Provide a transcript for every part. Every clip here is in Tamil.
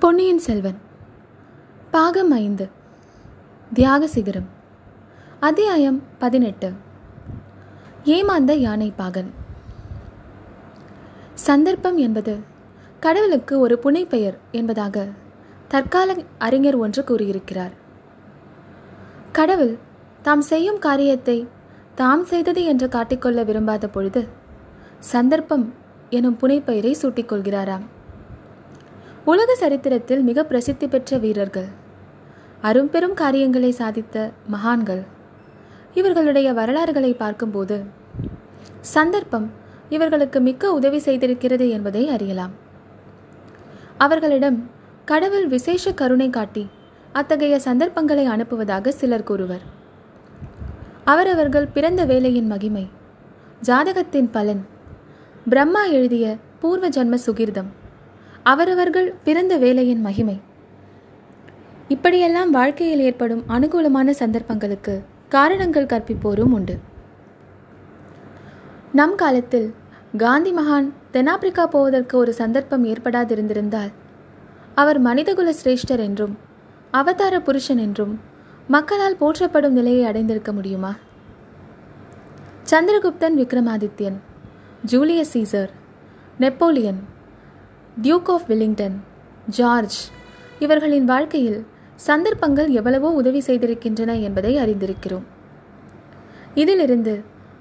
பொன்னியின் செல்வன். பாகம் ஐந்து. தியாக சிகரம். அத்தியாயம் பதினெட்டு. ஏமாந்த யானை பாகன். சந்தர்ப்பம் என்பது கடவுளுக்கு ஒரு புனைப்பெயர் என்பதாக தற்கால அறிஞர் ஒன்று கூறியிருக்கிறார். கடவுள் தாம் செய்யும் காரியத்தை தாம் செய்தது என்று காட்டிக்கொள்ள விரும்பாத பொழுது சந்தர்ப்பம் எனும் புனைப்பெயரை சூட்டிக்கொள்கிறாராம். உலக சரித்திரத்தில் மிக பிரசித்தி பெற்ற வீரர்கள். அரும்பெரும் காரியங்களை சாதித்த மகான்கள். இவர்களுடைய வரலாறுகளை பார்க்கும்போது சந்தர்ப்பம் இவர்களுக்கு மிக்க உதவி செய்திருக்கிறது என்பதை அறியலாம். அவர்களிடம் கடவுள் விசேஷ கருணை காட்டி அத்தகைய சந்தர்ப்பங்களை அனுப்புவதாக சிலர் கூறுவர். அவரவர்கள் பிறந்த வேலையின் மகிமை ஜாதகத்தின் பலன் பிரம்மா எழுதிய பூர்வ ஜன்ம சுகிர்தம் அவரவர்கள் பிறந்த வேலையின் மகிமை. இப்படியெல்லாம் வாழ்க்கையில் ஏற்படும் அனுகூலமான சந்தர்ப்பங்களுக்கு காரணங்கள் கற்பிப்போரும் உண்டு. நம் காலத்தில் காந்தி மகான் தென்னாப்பிரிக்கா போவதற்கு ஒரு சந்தர்ப்பம் ஏற்படாதிருந்திருந்தால் அவர் மனிதகுல சிரேஷ்டர் என்றும் அவதார புருஷன் என்றும் மக்களால் போற்றப்படும் நிலையை அடைந்திருக்க முடியுமா? Chandraguptan Vikramadityan Julius Caesar Napoleon Duke of Wellington George இவர்களின் வாழ்க்கையில் சந்தர்ப்பங்கள் எவ்வளவோ உதவி செய்திருக்கின்றன என்பதை அறிந்திருக்கிறோம். இதிலிருந்து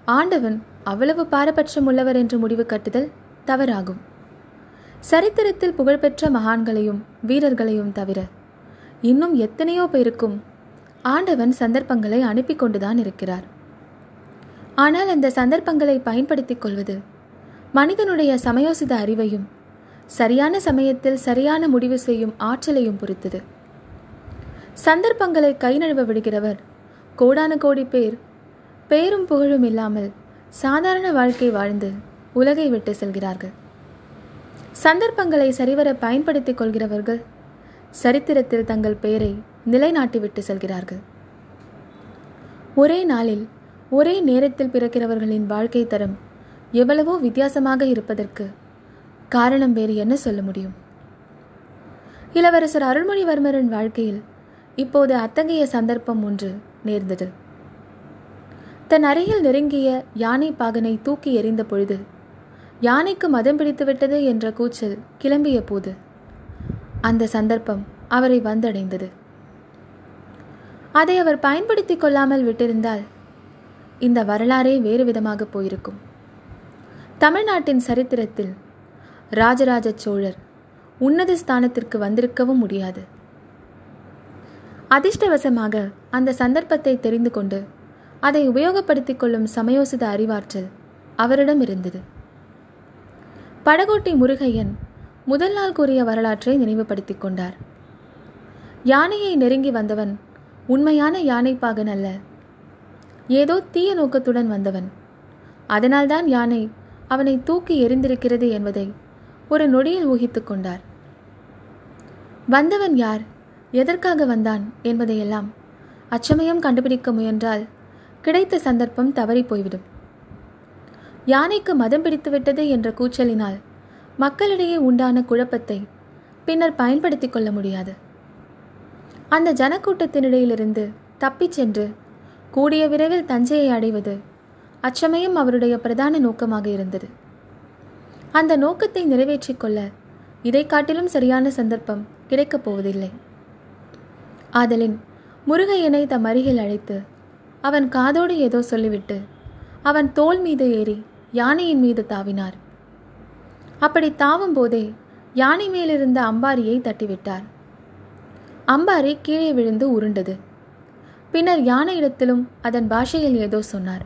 ஆண்டவன் அவ்வளவு பாரபட்சம் உள்ளவர் என்று முடிவு கட்டுதல் தவறாகும். சரித்திரத்தில் புகழ்பெற்ற மகான்களையும் வீரர்களையும் தவிர இன்னும் எத்தனையோ பேருக்கும் ஆண்டவன் சந்தர்ப்பங்களை அனுப்பி கொண்டுதான் இருக்கிறார். ஆனால் அந்த சந்தர்ப்பங்களை பயன்படுத்திக் கொள்வது மனிதனுடைய சமயோசித அறிவையும் சரியான சமயத்தில் சரியான முடிவு செய்யும் ஆற்றலையும் பொறுத்தது. சந்தர்ப்பங்களை கை நழுவ விடுகிறவர் கோடான கோடி பேர். பேரும் புகழும் இல்லாமல் சாதாரண வாழ்க்கை வாழ்ந்து உலகை விட்டு செல்கிறார்கள். சந்தர்ப்பங்களை சரிவர பயன்படுத்திக் கொள்கிறவர்கள் சரித்திரத்தில் தங்கள் பெயரை நிலைநாட்டிவிட்டு செல்கிறார்கள். ஒரே நாளில் ஒரே நேரத்தில் பிறக்கிறவர்களின் வாழ்க்கை தரம் எவ்வளவோ வித்தியாசமாக இருப்பதற்கு காரணம் வேறு என்ன சொல்ல முடியும்? இளவரசர் அருள்மொழிவர்மரின் வாழ்க்கையில் இப்போது அத்தகைய சந்தர்ப்பம் ஒன்று நேர்ந்தது. தன் அருகில் நெருங்கிய யானை பாகனை தூக்கி எறிந்த பொழுது யானைக்கு மதம் பிடித்துவிட்டது என்ற கூச்சல் கிளம்பிய போது அந்த சந்தர்ப்பம் அவரை வந்தடைந்தது. அதை அவர் பயன்படுத்திக் கொள்ளாமல் விட்டிருந்தால் இந்த வரலாறே வேறு விதமாக போயிருக்கும். தமிழ்நாட்டின் சரித்திரத்தில் ராஜராஜ சோழர் உன்னத ஸ்தானத்திற்கு வந்திருக்கவும் முடியாது. அதிர்ஷ்டவசமாக அந்த சந்தர்ப்பத்தை தெரிந்து கொண்டு அதை உபயோகப்படுத்திக் கொள்ளும் சமயோசித அறிவாற்றல் அவரிடம் இருந்தது. படகோட்டி முருகையன் முதல் நாள் கூறிய வரலாற்றை நினைவுபடுத்திக் கொண்டார். யானையை நெருங்கி வந்தவன் உண்மையான யானைப்பாகன் அல்ல. ஏதோ தீய நோக்கத்துடன் வந்தவன். அதனால்தான் யானை அவனை தூக்கி எறிந்திருக்கிறது என்பதை ஒரு நொடியில் ஊகித்துக் கொண்டார். வந்தவன் யார்? எதற்காக வந்தான் என்பதையெல்லாம் அச்சமயம் கண்டுபிடிக்க முயன்றால் கிடைத்த சந்தர்ப்பம் தவறி போய்விடும். யானைக்கு மதம் பிடித்துவிட்டது என்ற கூச்சலினால் மக்களிடையே உண்டான குழப்பத்தை பின்னர் பயன்படுத்திக் கொள்ள முடியாது. அந்த ஜனக்கூட்டத்தினிடையிலிருந்து தப்பிச் சென்று கூடிய விரைவில் தஞ்சையை அடைவது அச்சமயம் அவருடைய பிரதான நோக்கமாக இருந்தது. அந்த நோக்கத்தை நிறைவேற்றிக் கொள்ள இதை காட்டிலும் சரியான சந்தர்ப்பம் கிடைக்கப் போவதில்லை. ஆதலின் முருகையனை தம் அருகில் அழைத்து அவன் காதோடு ஏதோ சொல்லிவிட்டு அவன் தோல் மீது ஏறி யானையின் மீது தாவினார். அப்படி தாவும் போதே யானை மேலிருந்த அம்பாரியை தட்டிவிட்டார். அம்பாரி கீழே விழுந்து உருண்டது. பின்னர் யானையிடத்திலும் அதன் பாஷையில் ஏதோ சொன்னார்.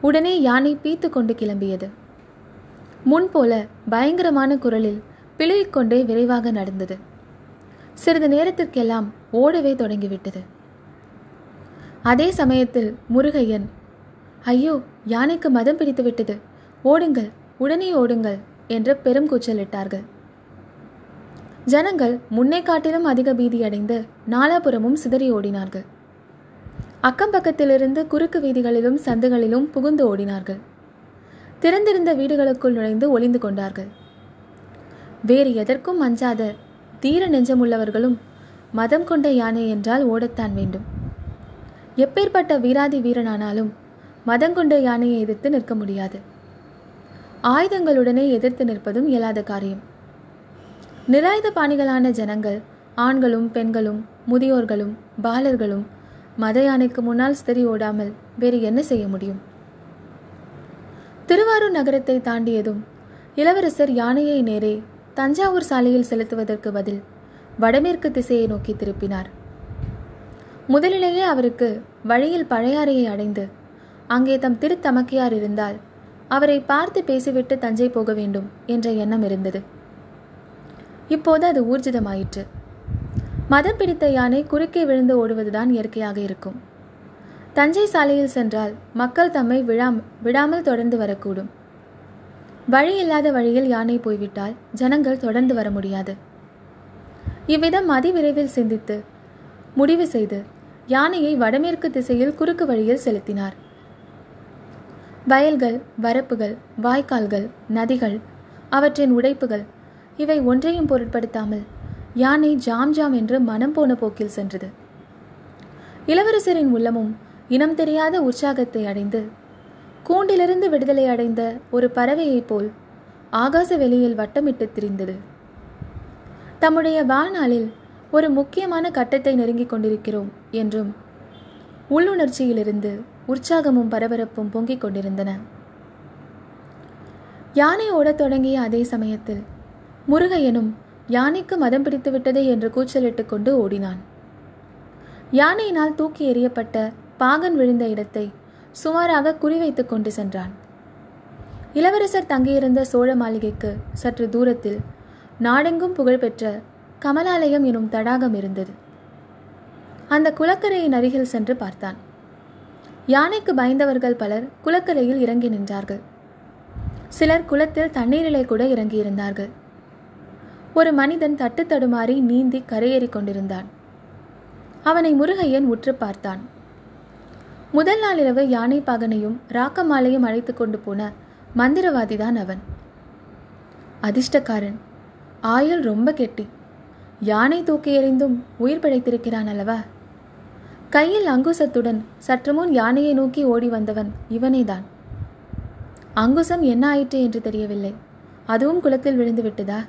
உடனே யானை பீத்து கொண்டு கிளம்பியது. முன்போல பயங்கரமான குரலில் பிழுகிக்கொண்டே விரைவாக நடந்தது. சிறிது நேரத்திற்கெல்லாம் ஓடவே தொடங்கிவிட்டது. அதே சமயத்தில் முருகையன் ஐயோ யானைக்கு மதம் பிடித்து விட்டது. ஓடுங்கள் உடனே ஓடுங்கள் என்று பெரும் கூச்சலிட்டார்கள். ஜனங்கள் முன்னே காட்டிலும் அதிக பீதியடைந்து நாலாபுரமும் சிதறி ஓடினார்கள். அக்கம் பக்கத்திலிருந்து குறுக்கு வீதிகளிலும் சந்துகளிலும் புகுந்து ஓடினார்கள். திறந்திருந்த வீடுகளுக்குள் நுழைந்து ஒளிந்து கொண்டார்கள். வேறு எதற்கும் அஞ்சாத தீர நெஞ்சமுள்ளவர்களும் மதம் கொண்ட யானை என்றால் ஓடத்தான் வேண்டும். எப்பேற்பட்ட வீராதி வீரனானாலும் மதங்கொண்ட யானையை எதிர்த்து நிற்க முடியாது. ஆயுதங்களுடனே எதிர்த்து நிற்பதும் இயலாத காரியம். நிராயுத பாணிகளான ஜனங்கள் ஆண்களும் பெண்களும் முதியோர்களும் பாலர்களும் மத யானைக்கு முன்னால் ஸ்திரி ஓடாமல் வேறு என்ன செய்ய முடியும்? திருவாரூர் நகரத்தை தாண்டியதும் இளவரசர் யானையை நேரே தஞ்சாவூர் சாலையில் செலுத்துவதற்கு பதில் வடமேற்கு திசையை நோக்கி திருப்பினார். முதலிலேயே அவருக்கு வழியில் பழையாறையை அடைந்து அங்கே தம் திருத்தமக்கையார் இருந்தால் அவரை பார்த்து பேசிவிட்டு தஞ்சை போக வேண்டும் என்ற எண்ணம் இருந்தது. இப்போது அது ஊர்ஜிதமாயிற்று. மதம் பிடித்த யானை குறுக்கே விழுந்து ஓடுவதுதான் இயற்கையாக இருக்கும். தஞ்சை சாலையில் சென்றால் மக்கள் தம்மை விழாம் விடாமல் தொடர்ந்து வரக்கூடும். வழி இல்லாத வழியில் யானை போய்விட்டால் ஜனங்கள் தொடர்ந்து வர முடியாது. இவ்விதம் அதிவிரைவில் சிந்தித்து முடிவு செய்து யானையை வடமேற்கு திசையில் குறுக்கு வழியில் செலுத்தினார். வயல்கள் வரப்புகள் வாய்க்கால்கள் நதிகள் அவற்றின் உடைப்புகள் இவை ஒன்றையும் பொருட்படுத்தாமல் யானை ஜாம் ஜாம் என்று மனம் போன போக்கில் சென்றது. இளவரசரின் உள்ளமும் இனம் தெரியாத உற்சாகத்தை அடைந்து கூண்டிலிருந்து விடுதலை அடைந்த ஒரு பறவையைப் போல் ஆகாச வெளியில் வட்டமிட்டு திரிந்தது. தம்முடைய வாழ்நாளில் ஒரு முக்கியமான கட்டத்தை நெருங்கிக் கொண்டிருக்கிறோம் என்றும் உள்ளுணர்ச்சியிலிருந்து உற்சாகமும் பரபரப்பும் பொங்கிக் கொண்டிருந்தன. யானை ஓடத் தொடங்கிய அதே சமயத்தில் முருகையனும் யானைக்கு மதம் பிடித்து விட்டதே என்று கூச்சலிட்டு கொண்டு ஓடினான். யானையினால் தூக்கி எறியப்பட்ட பாகன் விழுந்த இடத்தை சுமாராக குறிவைத்து கொண்டு சென்றான். இளவரசர் தங்கியிருந்த சோழ மாளிகைக்கு சற்று தூரத்தில் நாடெங்கும் புகழ்பெற்ற கமலாலயம் எனும் தடாகம் இருந்தது. அந்த குளக்கரையின் அருகில் சென்று பார்த்தான். யானைக்கு பயந்தவர்கள் பலர் குளக்கரையில் இறங்கி நின்றார்கள். சிலர் குளத்தில் தண்ணீரிலே கூட இறங்கியிருந்தார்கள். ஒரு மனிதன் தட்டு தடுமாறி நீந்தி கரையேறி கொண்டிருந்தான். அவனை முருகையன் உற்று பார்த்தான். முதல் நாளிரவு யானை பாகனையும் ராக்கமாலையும் அழைத்து கொண்டு போன மந்திரவாதிதான் அவன். அதிர்ஷ்டக்காரன் ஆயுள் ரொம்ப கெட்டி. யானை தூக்கி எறிந்தும் உயிர் பிழைத்திருக்கிறான் அல்லவா? கையில் அங்குசத்துடன் சற்றுமுன் யானையை நோக்கி ஓடி வந்தவன் இவனேதான். அங்குசம் என்ன ஆயிற்று என்று தெரியவில்லை. அதுவும் குளத்தில் விழுந்து விட்டதா?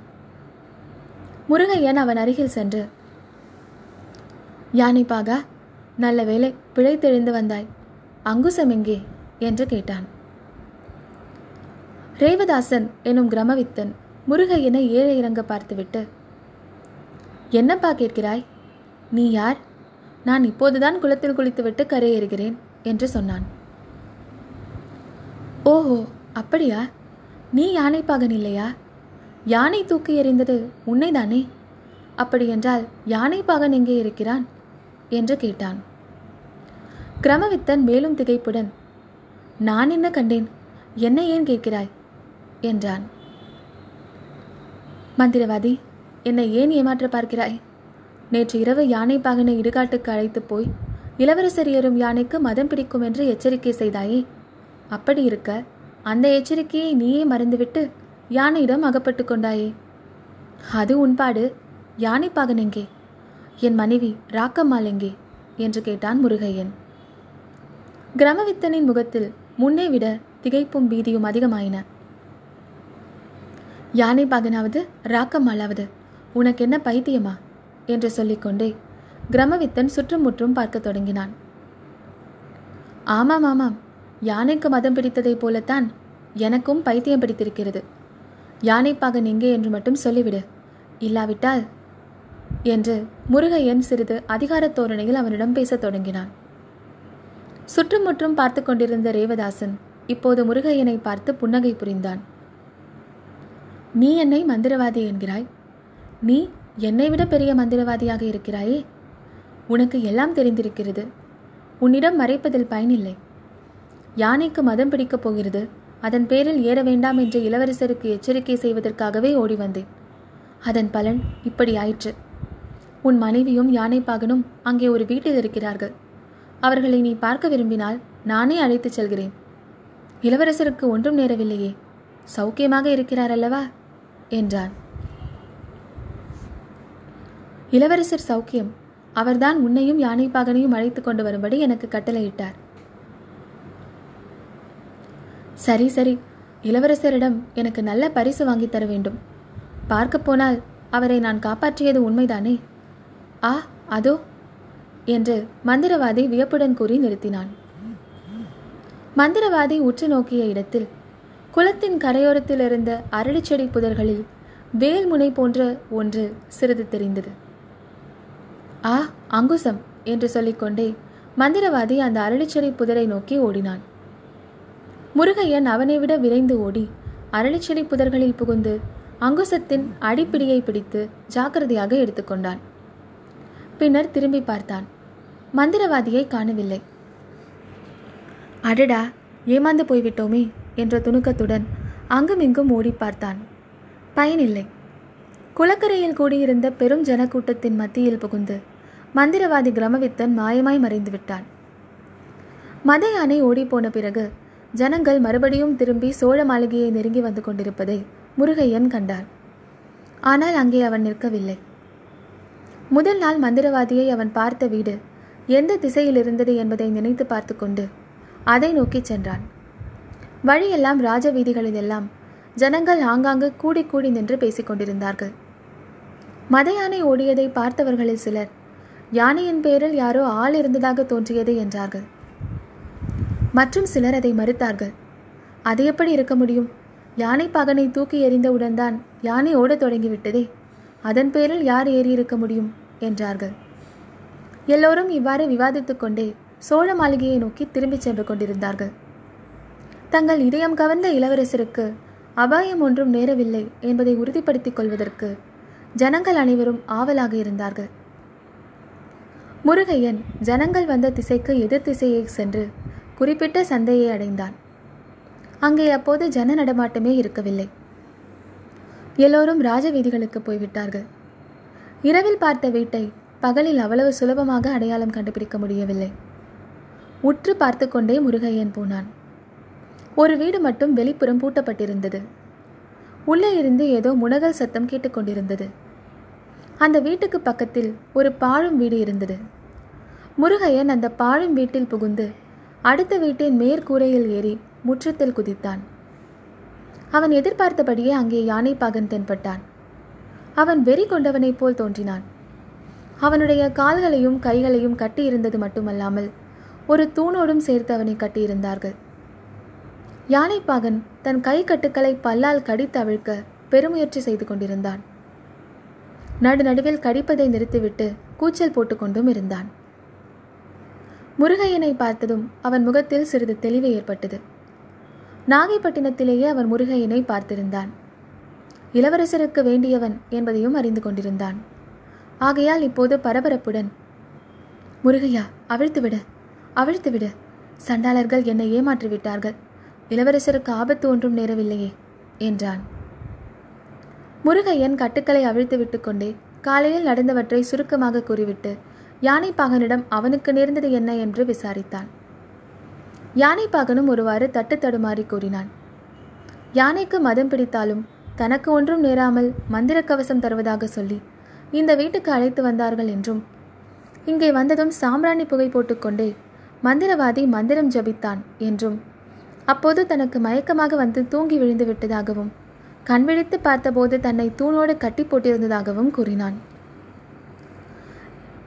முருகையன் அவன் அருகில் சென்று யானை பாகா நல்ல வேலை பிழைத்தெழுந்து வந்தாய். அங்குசம் எங்கே? என்று கேட்டான். ரேவதாசன் எனும் கிரமவித்தன் முருகையனை ஏழை இறங்க பார்த்துவிட்டு என்னப்பா கேட்கிறாய்? நீ யார்? நான் இப்போதுதான் குளத்தில் குளித்துவிட்டு கரையேறுகிறேன் என்று சொன்னான். ஓஹோ அப்படியா? நீ யானைப்பாகன் இல்லையா? யானை தூக்கி எறிந்தது உன்னைதானே? அப்படியென்றால் யானைப்பாகன் எங்கே இருக்கிறான்? என்று கேட்டான். கிரமவித்தன் மேலும் திகைப்புடன் நான் என்ன கண்டேன்? என்ன ஏன் கேட்கிறாய்? என்றான். மந்திரவாதி என்னை ஏன் ஏமாற்ற பார்க்கிறாய்? நேற்று இரவு யானை பாகனை இடுகாட்டுக்கு அழைத்து போய் இளவரசர் ஏறும் யானைக்கு மதம் பிடிக்கும் என்று எச்சரிக்கை செய்தாயே? அப்படி இருக்க அந்த எச்சரிக்கையை நீயே மறந்துவிட்டு யானையிடம் அகப்பட்டு கொண்டாயே? அது உன்பாடு யானை பாகன் எங்கே? என் மனைவி ராக்கம்மாள் எங்கே என்று கேட்டான் முருகையன். கிரமவித்தனின் முகத்தில் முன்னே விட திகைப்பும் பீதியும் அதிகமாயின. யானை பாகனாவது ராக்கம்மாளாவது உனக்கு என்ன பைத்தியமா? என்று சொல்லிக்கொண்டே கிரமவித்தன் சுற்றும் முற்றும் பார்க்க தொடங்கினான். ஆமாம் ஆமாம் யானைக்கு மதம் பிடித்ததைப் போலத்தான் எனக்கும் பைத்தியம் பிடித்திருக்கிறது. யானைப்பாகன் எங்கே என்று மட்டும் சொல்லிவிடு. இல்லாவிட்டால் என்று முருகையன் சிறிது அதிகார தோரணையில் அவனிடம் பேசத் தொடங்கினான். சுற்றுமுற்றும் பார்த்து கொண்டிருந்த ரேவதாசன் இப்போது முருகையனை பார்த்து புன்னகை புரிந்தான். நீ என்னை மந்திரவாதி என்கிறாய்? நீ என்னை விட பெரிய மந்திரவாதியாக இருக்கிறாயே? உனக்கு எல்லாம் தெரிந்திருக்கிறது. உன்னிடம் மறைப்பதில் பயனில்லை. யானைக்கு மதம் பிடிக்கப் போகிறது. அதன் பேரில் ஏற வேண்டாம் என்று இளவரசருக்கு எச்சரிக்கை செய்வதற்காகவே ஓடி வந்தேன் அதன் பலன் இப்படி ஆயிற்று. உன் மனைவியும் யானைப்பாகனும் அங்கே ஒரு வீட்டில் இருக்கிறார்கள். அவர்களை நீ பார்க்க விரும்பினால் நானே அழைத்துச் செல்கிறேன். இளவரசருக்கு ஒன்றும் நேரவில்லையே. சௌக்கியமாக இருக்கிறார் அல்லவா என்றான். இளவரசர் சௌக்கியம் அவர்தான் உன்னையும் யானைப்பாகனையும் அழைத்து கொண்டு வரும்படி எனக்கு கட்டளையிட்டார். சரி சரி. இளவரசரிடம் எனக்கு நல்ல பரிசு வாங்கித் தர வேண்டும். பார்க்க போனால் அவரை நான் காப்பாற்றியது உண்மைதானே? ஆ அதோ என்று மந்திரவாதி வியப்புடன் கூறி நிறுத்தினான். மந்திரவாதி உற்று நோக்கிய இடத்தில் குளத்தின் கரையோரத்தில் இருந்த அரளிச்செடி புதர்களில் வேல் முனை போன்ற ஒன்று சிறிது தெரிந்தது. ஆ அங்குசம் என்று சொல்லிக்கொண்டே மந்திரவாதி அந்த அரளிச்செடி புதரை நோக்கி ஓடினான். முருகையன் அவனை விட விரைந்து ஓடி அரளிச்செடி புதர்களில் புகுந்து அங்குசத்தின் அடிப்பிடியை பிடித்து ஜாக்கிரதையாக எடுத்துக்கொண்டான். பின்னர் திரும்பி பார்த்தான். மந்திரவாதியை காணவில்லை. அடடா ஏமாந்து போய்விட்டோமே என்ற துணுக்கத்துடன் அங்குமிங்கும் ஓடி பார்த்தான். பயனில்லை. குளக்கரையில் கூடியிருந்த பெரும் ஜனக்கூட்டத்தின் மத்தியில் புகுந்து மந்திரவாதி கிரமவித்தன் மாயமாய் மறைந்து விட்டான் மத யானை ஓடிப்போன பிறகு ஜனங்கள் மறுபடியும் திரும்பி சோழ மாளிகையை நெருங்கி வந்து கொண்டிருப்பதை முருகையன் கண்டான். ஆனால் அங்கே அவன் நிற்கவில்லை. முதல் நாள் மந்திரவாதியை அவன் பார்த்த வீடு எந்த திசையில் இருந்தது என்பதை நினைத்து பார்த்து கொண்டு அதை நோக்கி சென்றான். வழியெல்லாம் ராஜ வீதிகளிலெல்லாம் ஜனங்கள் ஆங்காங்கு கூடி கூடி நின்று பேசிக் கொண்டிருந்தார்கள். மத யானை ஓடியதை பார்த்தவர்களில் சிலர் யானையின் பேரில் யாரோ ஆள் இருந்ததாக தோன்றியது என்றார்கள். மற்றும் சிலர் அதை மறுத்தார்கள். அது எப்படி இருக்க முடியும்? யானை பாகனை தூக்கி எறிந்தவுடன் தான் யானை ஓடத் தொடங்கிவிட்டதே. அதன் பேரில் யார் ஏறியிருக்க முடியும்? என்றார்கள். எல்லோரும் இவ்வாறு விவாதித்துக் கொண்டே சோழ மாளிகையை நோக்கி திரும்பிச் சென்று கொண்டிருந்தார்கள். தங்கள் இதயம் கவர்ந்த இளவரசருக்கு அபாயம் ஒன்றும் நேரவில்லை என்பதை உறுதிப்படுத்திக் கொள்வதற்கு ஜனங்கள் அனைவரும் ஆவலாக இருந்தார்கள். முருகையன் ஜனங்கள் வந்த திசைக்கு எதிர் திசையை சென்று குறிப்பிட்ட சந்தையை அடைந்தான். அங்கே அப்போது ஜன நடமாட்டமே இருக்கவில்லை. எல்லோரும் ராஜவீதிகளுக்கு போய்விட்டார்கள். இரவில் பார்த்த வீட்டை பகலில் அவ்வளவு சுலபமாக அடையாளம் கண்டுபிடிக்க முடியவில்லை. உற்று பார்த்து கொண்டே முருகையன் போனான். ஒரு வீடு மட்டும் வெளிப்புறம் பூட்டப்பட்டிருந்தது. உள்ளே இருந்து ஏதோ முனகல் சத்தம் கேட்டுக்கொண்டிருந்தது அந்த வீட்டுக்கு பக்கத்தில் ஒரு பாழும் வீடு இருந்தது. முருகையன் அந்த பாழும் வீட்டில் புகுந்து அடுத்த வீட்டின் மேற்கூரையில் ஏறி முற்றத்தில் குதித்தான். அவன் எதிர்பார்த்தபடியே அங்கே யானை பாகன் தென்பட்டான். அவன் வெறி கொண்டவனைப் போல் தோன்றினான். அவனுடைய கால்களையும் கைகளையும் கட்டியிருந்தது மட்டுமல்லாமல் ஒரு தூணோடும் சேர்த்து அவனை கட்டியிருந்தார்கள். யானைப்பாகன் தன் கை கட்டுக்களை பல்லால் கடித்து அவிழ்க்க பெருமுயற்சி செய்து கொண்டிருந்தான். நடுநடுவில் கடிப்பதை நிறுத்திவிட்டு கூச்சல் போட்டுக்கொண்டும் இருந்தான். முருகையனை பார்த்ததும் அவன் முகத்தில் சிறிது தெளிவு ஏற்பட்டது. நாகைப்பட்டினத்திலேயே அவன் முருகையனை பார்த்திருந்தான். இளவரசருக்கு வேண்டியவன் என்பதையும் அறிந்து கொண்டிருந்தான். ஆகையால் இப்போது பரபரப்புடன் முருகையா அவிழ்த்துவிடு அவிழ்த்துவிடு. சண்டாளர்கள் என்னை ஏமாற்றிவிட்டார்கள். இளவரசருக்கு ஆபத்து ஒன்றும் நேரவில்லையே என்றான். முருகையன் கட்டுக்களை அவிழ்த்து விட்டு கொண்டே காலையில் நடந்தவற்றை சுருக்கமாக கூறிவிட்டு யானைப்பாகனிடம் அவனுக்கு நேர்ந்தது என்ன? என்று விசாரித்தான். யானைப்பாகனும் ஒருவாறு தட்டு தடுமாறி கூறினான். யானைக்கு மதம் பிடித்தாலும் தனக்கு ஒன்றும் நேராமல் மந்திர கவசம் தருவதாக சொல்லி இந்த வீட்டுக்கு அழைத்து வந்தார்கள் என்றும் இங்கே வந்ததும் சாம்ராணி புகை போட்டுக்கொண்டே மந்திரவாதி மந்திரம் ஜபித்தான் என்றும் அப்போது தனக்கு மயக்கமாக வந்து தூங்கி விழுந்து விட்டதாகவும் கண்விழித்து பார்த்தபோது தன்னை தூணோடு கட்டி போட்டிருந்ததாகவும் கூறினான்.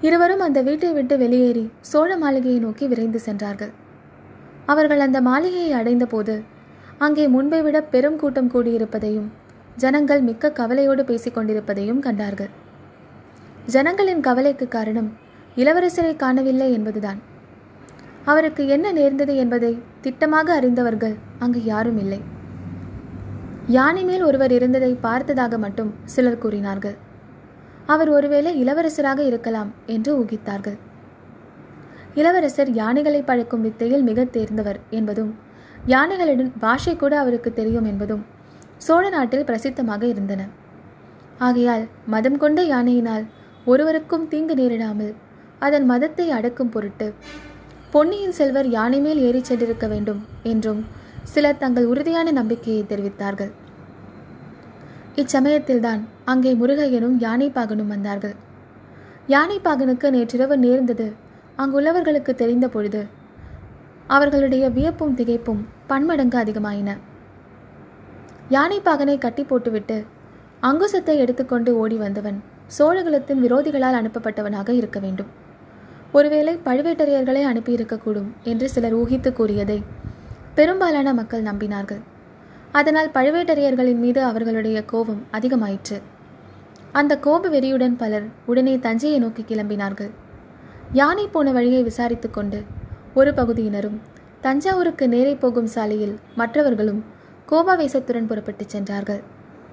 இருவரும் அந்த வீட்டை விட்டு வெளியேறி சோழ மாளிகையை நோக்கி விரைந்து சென்றார்கள். அவர்கள் அந்த மாளிகையை அடைந்தபோது அங்கே முன்பை விட பெரும் கூட்டம் கூடியிருப்பதையும் ஜனங்கள் மிக்க கவலையோடு பேசிக் கொண்டிருப்பதையும் கண்டார்கள். ஜனங்களின் கவலைக்கு காரணம் இளவரசரை காணவில்லை என்பதுதான். அவருக்கு என்ன நேர்ந்தது என்பதை திட்டமாக அறிந்தவர்கள் அங்கு யாரும் இல்லை. யானை மேல் ஒருவர் இருந்ததை பார்த்ததாக மட்டும் சிலர் கூறினார்கள். அவர் ஒருவேளை இளவரசராக இருக்கலாம் என்று ஊகித்தார்கள். இளவரசர் யானைகளை பழக்கும் வித்தையில் மிக தேர்ந்தவர் என்பதும் யானைகளுடன் பாஷை கூட அவருக்கு தெரியும் என்பதும் சோழ நாட்டில் பிரசித்தமாக இருந்தன. ஆகையால் மதம் கொண்ட யானையினால் ஒருவருக்கும் தீங்கு நேரிடாமல் அதன் மதத்தை அடக்கும் பொருட்டு பொன்னியின் செல்வர் யானை மேல் ஏறிச் சென்றிருக்க வேண்டும் என்றும் சிலர் தங்கள் உறுதியான நம்பிக்கையை தெரிவித்தார்கள். இச்சமயத்தில்தான் அங்கே முருகையனும் யானைப்பாகனும் வந்தார்கள். யானைப்பாகனுக்கு நேற்றிரவு நேர்ந்தது அங்குள்ளவர்களுக்கு தெரிந்த பொழுது அவர்களுடைய வியப்பும் திகைப்பும் பன்மடங்கு அதிகமாயின. யானைப்பாகனை கட்டி போட்டுவிட்டு அங்குசத்தை எடுத்துக்கொண்டு ஓடி வந்தவன் சோழகுலத்தின் விரோதிகளால் அனுப்பப்பட்டவனாக இருக்க வேண்டும். ஒருவேளை பழுவேட்டரையர்களை அனுப்பியிருக்கக்கூடும் என்று சிலர் ஊகித்து கூறியதை பெரும்பாலான மக்கள் நம்பினார்கள். அதனால் பழுவேட்டரையர்களின் மீது அவர்களுடைய கோபம் அதிகமாயிற்று. அந்த கோப வெறியுடன் பலர் உடனே தஞ்சையை நோக்கி கிளம்பினார்கள். யானை போன வழியை விசாரித்து கொண்டு ஒரு பகுதியினரும் தஞ்சாவூருக்கு நேரே போகும் சாலையில் மற்றவர்களும் கோபாவேசத்துடன் புறப்பட்டுச் சென்றார்கள்.